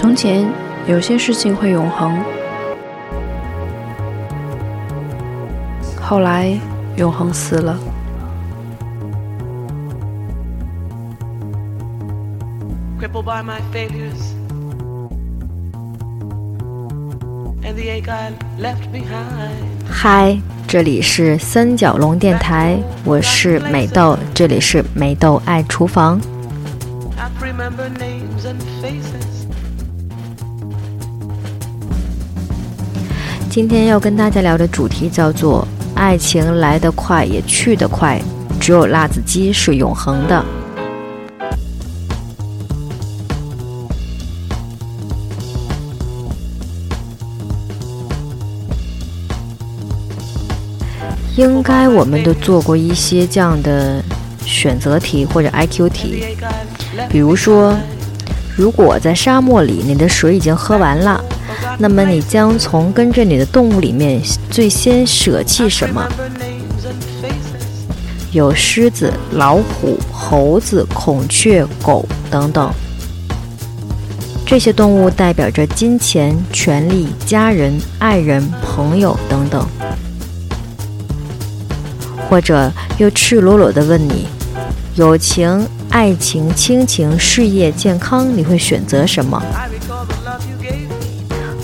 从前有些事情会永恒，后来永恒死了。crippled by my failures and the ache I left behind. 嗨，这里是三角龙电台，我是美豆，这里是美豆爱厨房。I remember names and faces. 今天要跟大家聊的主题叫做“爱情来得快也去得快，只有辣子鸡是永恒的”。应该我们都做过一些这样的选择题或者 IQ 题，比如说，如果在沙漠里你的水已经喝完了，那么你将从跟着你的动物里面最先舍弃什么？有狮子、老虎、猴子、孔雀、狗等等。这些动物代表着金钱、权利、家人、爱人、朋友等等。或者又赤裸裸地问你：友情、爱情、亲情、事业、健康，你会选择什么？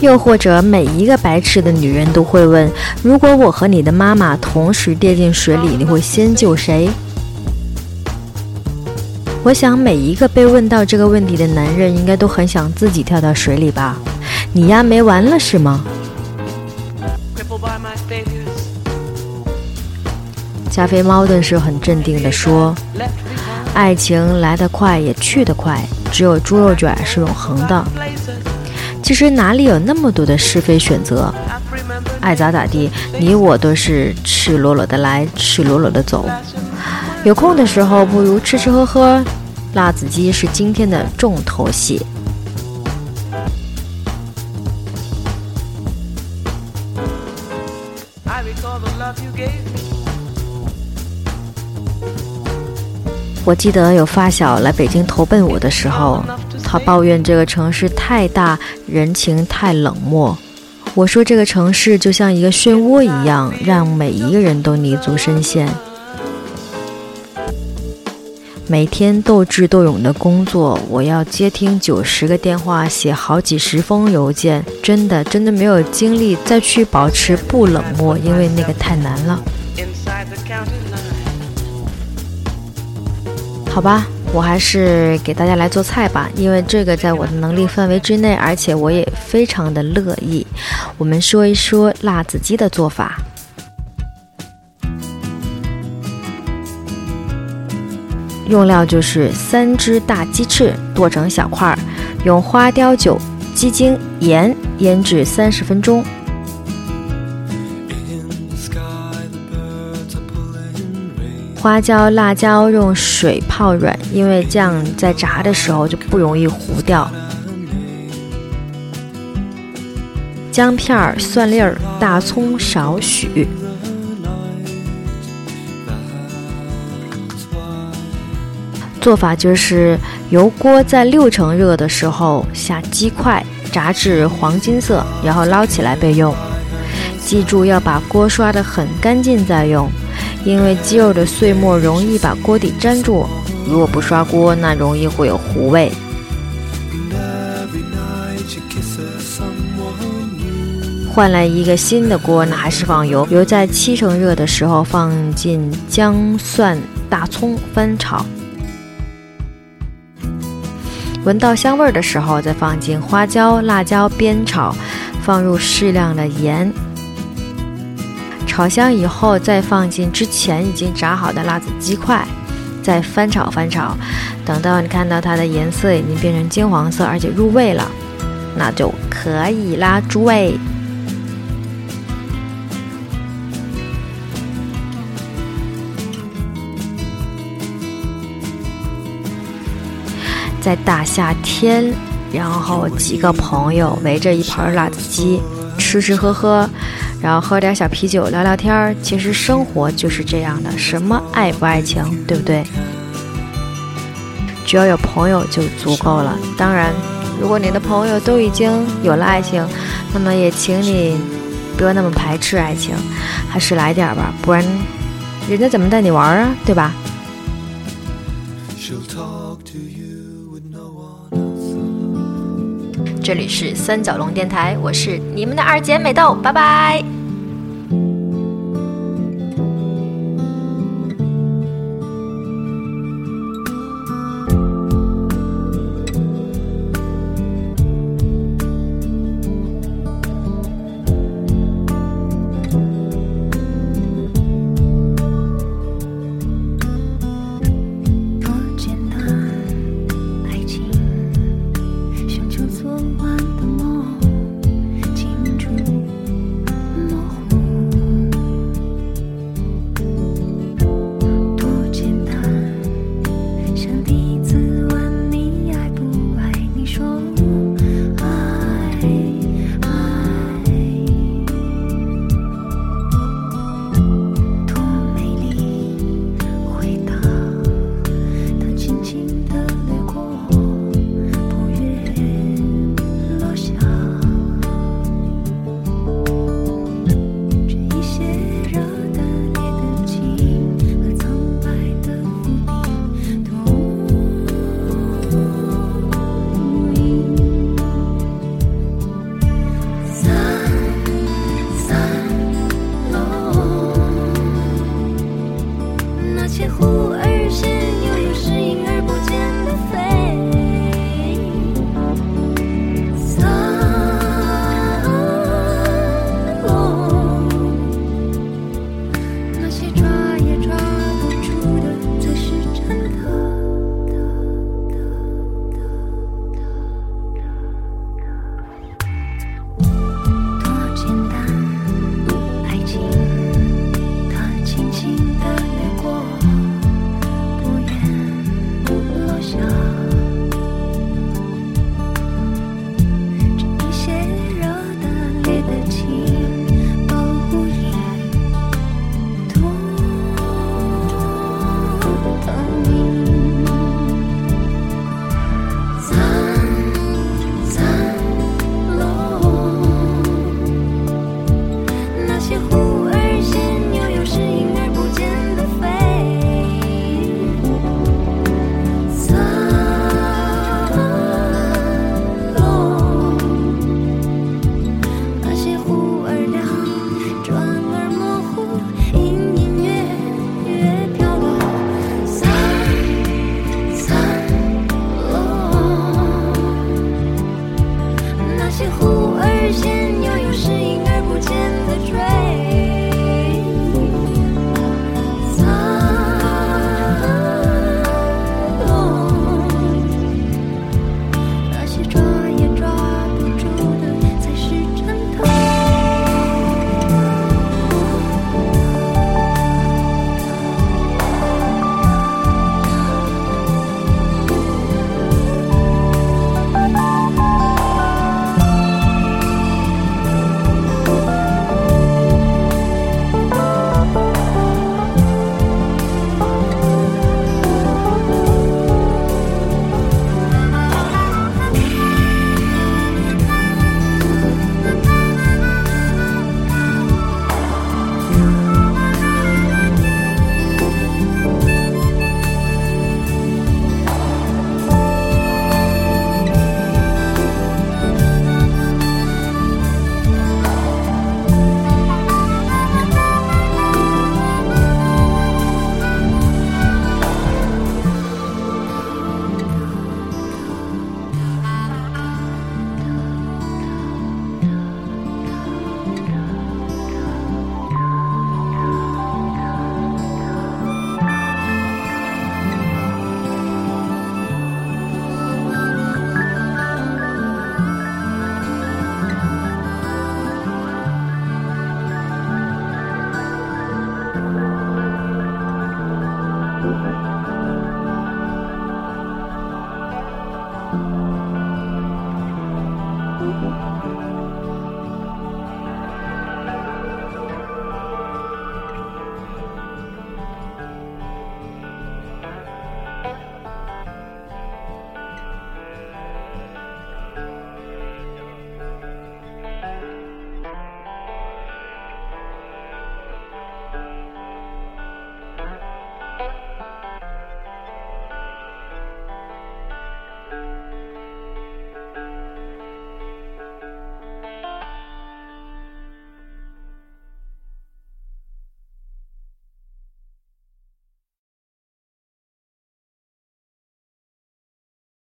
又或者，每一个白痴的女人都会问：如果我和你的妈妈同时跌进水里，你会先救谁？我想，每一个被问到这个问题的男人，应该都很想自己跳到水里吧？你丫，没完了是吗加菲猫顿时很镇定地说爱情来得快也去得快，只有猪肉卷是永恒的。其实哪里有那么多的是非选择？爱咋咋地，你我都是赤裸裸的来，赤裸裸的走。有空的时候，不如吃吃喝喝。辣子鸡是今天的重头戏。我记得有发小来北京投奔我的时候，抱怨这个城市太大，人情太冷漠。我说这个城市就像一个漩涡一样，让每一个人都泥足深陷。每天斗智斗勇的工作，我要接听九十个电话，写好几十封邮件，真的真的没有精力再去保持不冷漠，因为那个太难了。好吧，我还是给大家来做菜吧，因为这个在我的能力范围之内，而且我也非常的乐意。我们说一说辣子鸡的做法。用料就是三只大鸡翅剁成小块儿，用花雕酒、鸡精、盐腌制三十分钟。花椒、辣椒用水泡软，因为这样在炸的时候就不容易糊掉。姜片儿、蒜粒儿、大葱少许。做法就是油锅在六成热的时候下鸡块，炸至黄金色，然后捞起来备用。记住要把锅刷得很干净再用，因为鸡肉的碎末容易把锅底粘住。如果不刷锅，那容易会有糊味。换来一个新的锅，那还是放油，油在七成热的时候放进姜、蒜、大葱翻炒，闻到香味儿的时候再放进花椒、辣椒煸炒，放入适量的盐。炒香以后，再放进之前已经炸好的辣子鸡块，再翻炒翻炒，等到你看到它的颜色已经变成金黄色，而且入味了，那就可以啦，诸位。在大夏天，然后几个朋友围着一盘辣子鸡，吃吃喝喝，然后喝点小啤酒，聊聊天儿。其实生活就是这样的，什么爱不爱情，对不对？只要有朋友就足够了。当然，如果你的朋友都已经有了爱情，那么也请你不要那么排斥爱情，还是来点吧，不然人家怎么带你玩啊，对吧？这里是三角龙电台，我是你们的二姐美豆，拜拜。